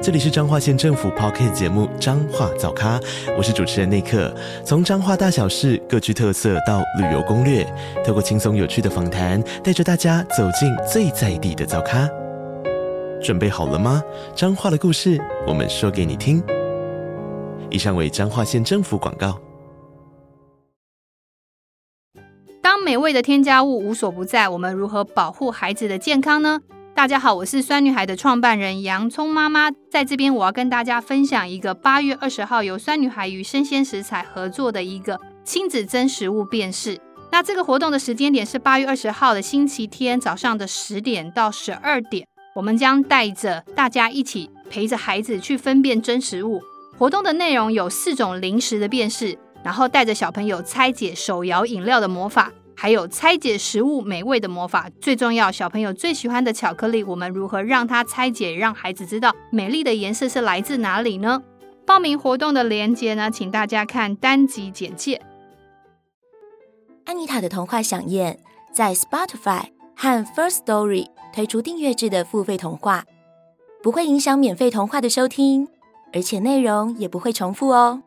这里是彰化县政府 Podcast 节目《彰化早咖》，我是主持人内克。从彰化大小事各具特色到旅游攻略，透过轻松有趣的访谈，带着大家走进最在地的早咖。准备好了吗？彰化的故事，我们说给你听。以上为彰化县政府广告。当美味的添加物无所不在，我们如何保护孩子的健康呢？大家好，我是酸女孩的创办人洋葱妈妈，在这边我要跟大家分享一个八月二十号由酸女孩与生鲜食材合作的一个亲子真食物辨识。那这个活动的时间点是八月二十号的星期天早上的十点到十二点，我们将带着大家一起陪着孩子去分辨真食物。活动的内容有四种零食的辨识，然后带着小朋友拆解手摇饮料的魔法。还有拆解食物美味的魔法，最重要，小朋友最喜欢的巧克力，我们如何让它拆解，让孩子知道美丽的颜色是来自哪里呢？报名活动的链接呢，请大家看单集简介。安妮塔的童话饗宴在 Spotify 和 First Story 推出订阅制的付费童话，不会影响免费童话的收听，而且内容也不会重复哦。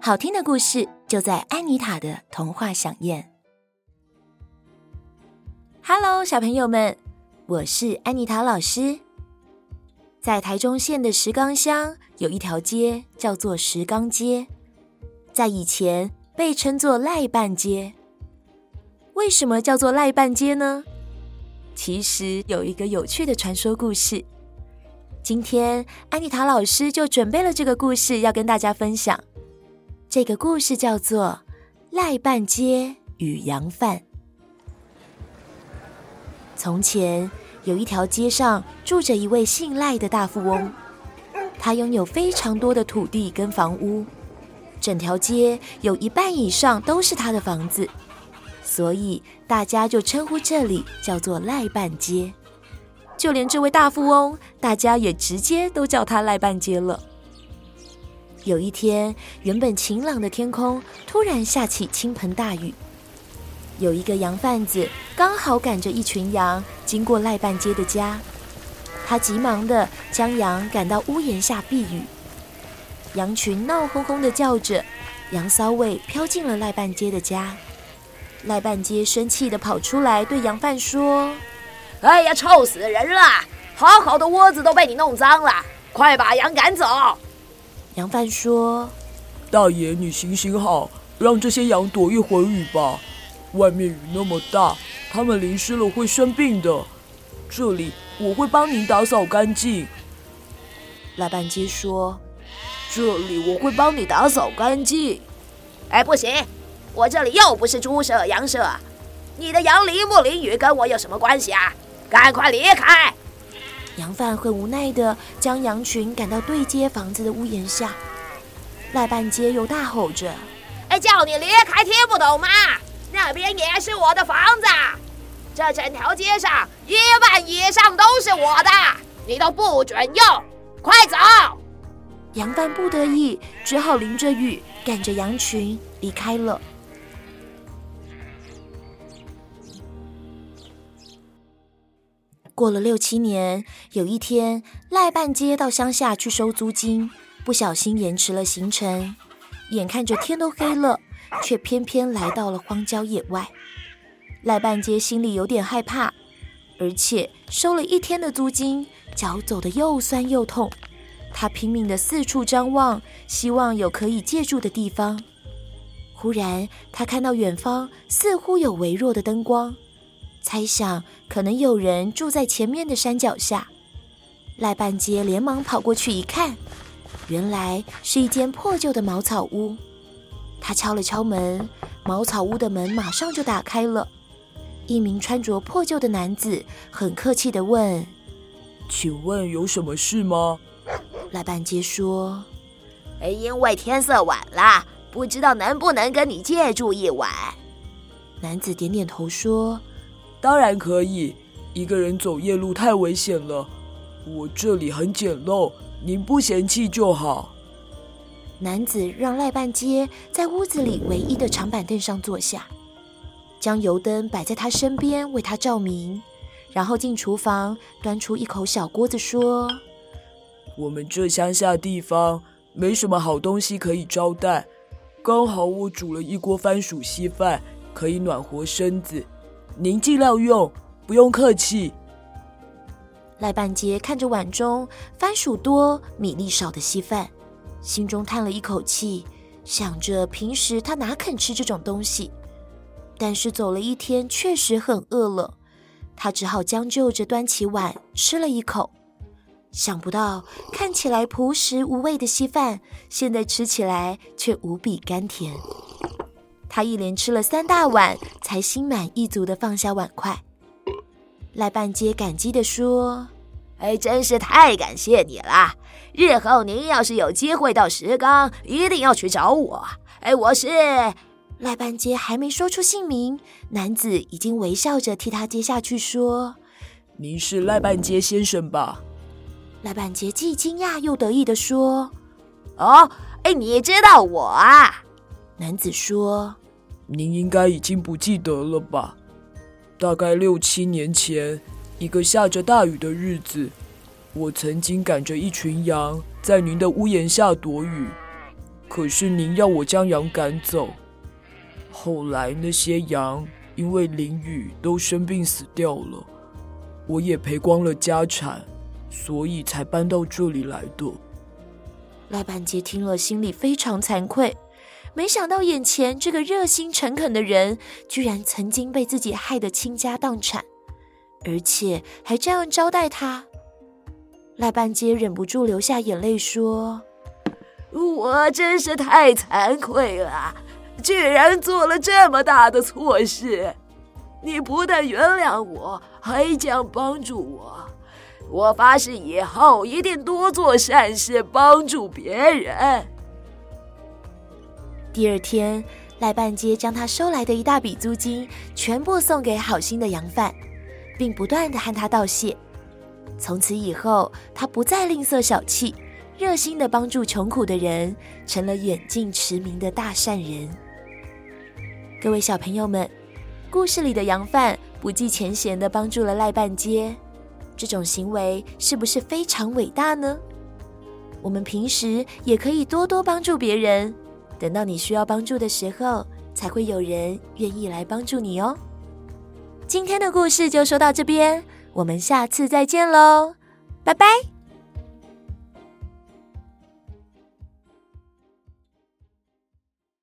好听的故事就在安妮塔的童话饗宴。Hello，小朋友们，我是安妮塔老师。在台中县的石冈乡有一条街叫做石冈街，在以前被称作赖半街。为什么叫做赖半街呢？其实有一个有趣的传说故事。今天安妮塔老师就准备了这个故事要跟大家分享。这个故事叫做《赖半街与洋饭》。从前有一条街上住着一位姓赖的大富翁，他拥有非常多的土地跟房屋，整条街有一半以上都是他的房子，所以大家就称呼这里叫做赖半街。就连这位大富翁，大家也直接都叫他赖半街了。有一天，原本晴朗的天空突然下起倾盆大雨。有一个羊贩子刚好赶着一群羊经过赖半街的家，他急忙地将羊赶到屋檐下避雨。羊群闹哄哄地叫着，羊骚味飘进了赖半街的家。赖半街生气地跑出来对羊贩说：“哎呀，臭死人了！好好的窝子都被你弄脏了，快把羊赶走！”羊贩说：“大爷，你行行好，让这些羊躲一会儿雨吧。”外面雨那么大，他们淋湿了会生病的。这里我会帮您打扫干净。赖半街说：“这里我会帮你打扫干净。”哎，不行，我这里又不是猪舍、羊舍，你的羊淋不淋雨跟我有什么关系啊？赶快离开！羊贩很无奈地将羊群赶到对接房子的屋檐下。赖半街又大吼着：“哎，叫你离开，听不懂吗？”那边也是我的房子，这整条街上一半以上都是我的，你都不准用，快走！杨帆不得已，只好淋着雨赶着羊群离开了。过了六七年，有一天，赖半街到乡下去收租金，不小心延迟了行程，眼看着天都黑了。却偏偏来到了荒郊野外，赖半街心里有点害怕，而且收了一天的租金，脚走得又酸又痛。他拼命地四处张望，希望有可以借住的地方。忽然，他看到远方似乎有微弱的灯光，猜想可能有人住在前面的山脚下。赖半街连忙跑过去一看，原来是一间破旧的茅草屋。他敲了敲门，茅草屋的门马上就打开了。一名穿着破旧的男子很客气的问：“请问有什么事吗？”赖办街说：“哎，因为天色晚了，不知道能不能跟你借住一晚。”男子点点头说：“当然可以。一个人走夜路太危险了，我这里很简陋，您不嫌弃就好。男子让赖半街在屋子里唯一的长板凳上坐下，将油灯摆在他身边为他照明，然后进厨房端出一口小锅子说：“我们这乡下地方没什么好东西可以招待，刚好我煮了一锅番薯稀饭，可以暖和身子，您尽量用。”不用客气。赖半截看着碗中番薯多、米粒少的稀饭，心中叹了一口气，想着平时他哪肯吃这种东西，但是走了一天，确实很饿了，他只好将就着端起碗吃了一口。想不到看起来朴实无味的稀饭，现在吃起来却无比甘甜。他一连吃了三大碗，才心满意足地放下碗筷。赖半阶感激地说：“哎，真是太感谢你了！日后您要是有机会到石冈，一定要去找我。哎，我是……”赖半阶还没说出姓名，男子已经微笑着替他接下去说：“您是赖半阶先生吧？”赖半杰既惊讶又得意的说：“哦，哎，你知道我啊？”男子说：“您应该已经不记得了吧？”大概六七年前，一个下着大雨的日子，我曾经赶着一群羊在您的屋檐下躲雨，可是您要我将羊赶走。后来那些羊因为淋雨都生病死掉了，我也赔光了家产，所以才搬到这里来的。赖半阶听了，心里非常惭愧。没想到眼前这个热心诚恳的人，居然曾经被自己害得倾家荡产，而且还这样招待他。赖半街忍不住流下眼泪说：“我真是太惭愧了，居然做了这么大的错事。你不但原谅我，还将帮助我。我发誓以后一定多做善事，帮助别人。”第二天，赖半街将他收来的一大笔租金全部送给好心的羊贩，并不断地和他道谢。从此以后，他不再吝啬小气，热心地帮助穷苦的人，成了远近驰名的大善人。各位小朋友们，故事里的羊贩不计前嫌地帮助了赖半街，这种行为是不是非常伟大呢？我们平时也可以多多帮助别人。等到你需要帮助的时候，才会有人愿意来帮助你哦。今天的故事就说到这边，我们下次再见喽，拜拜。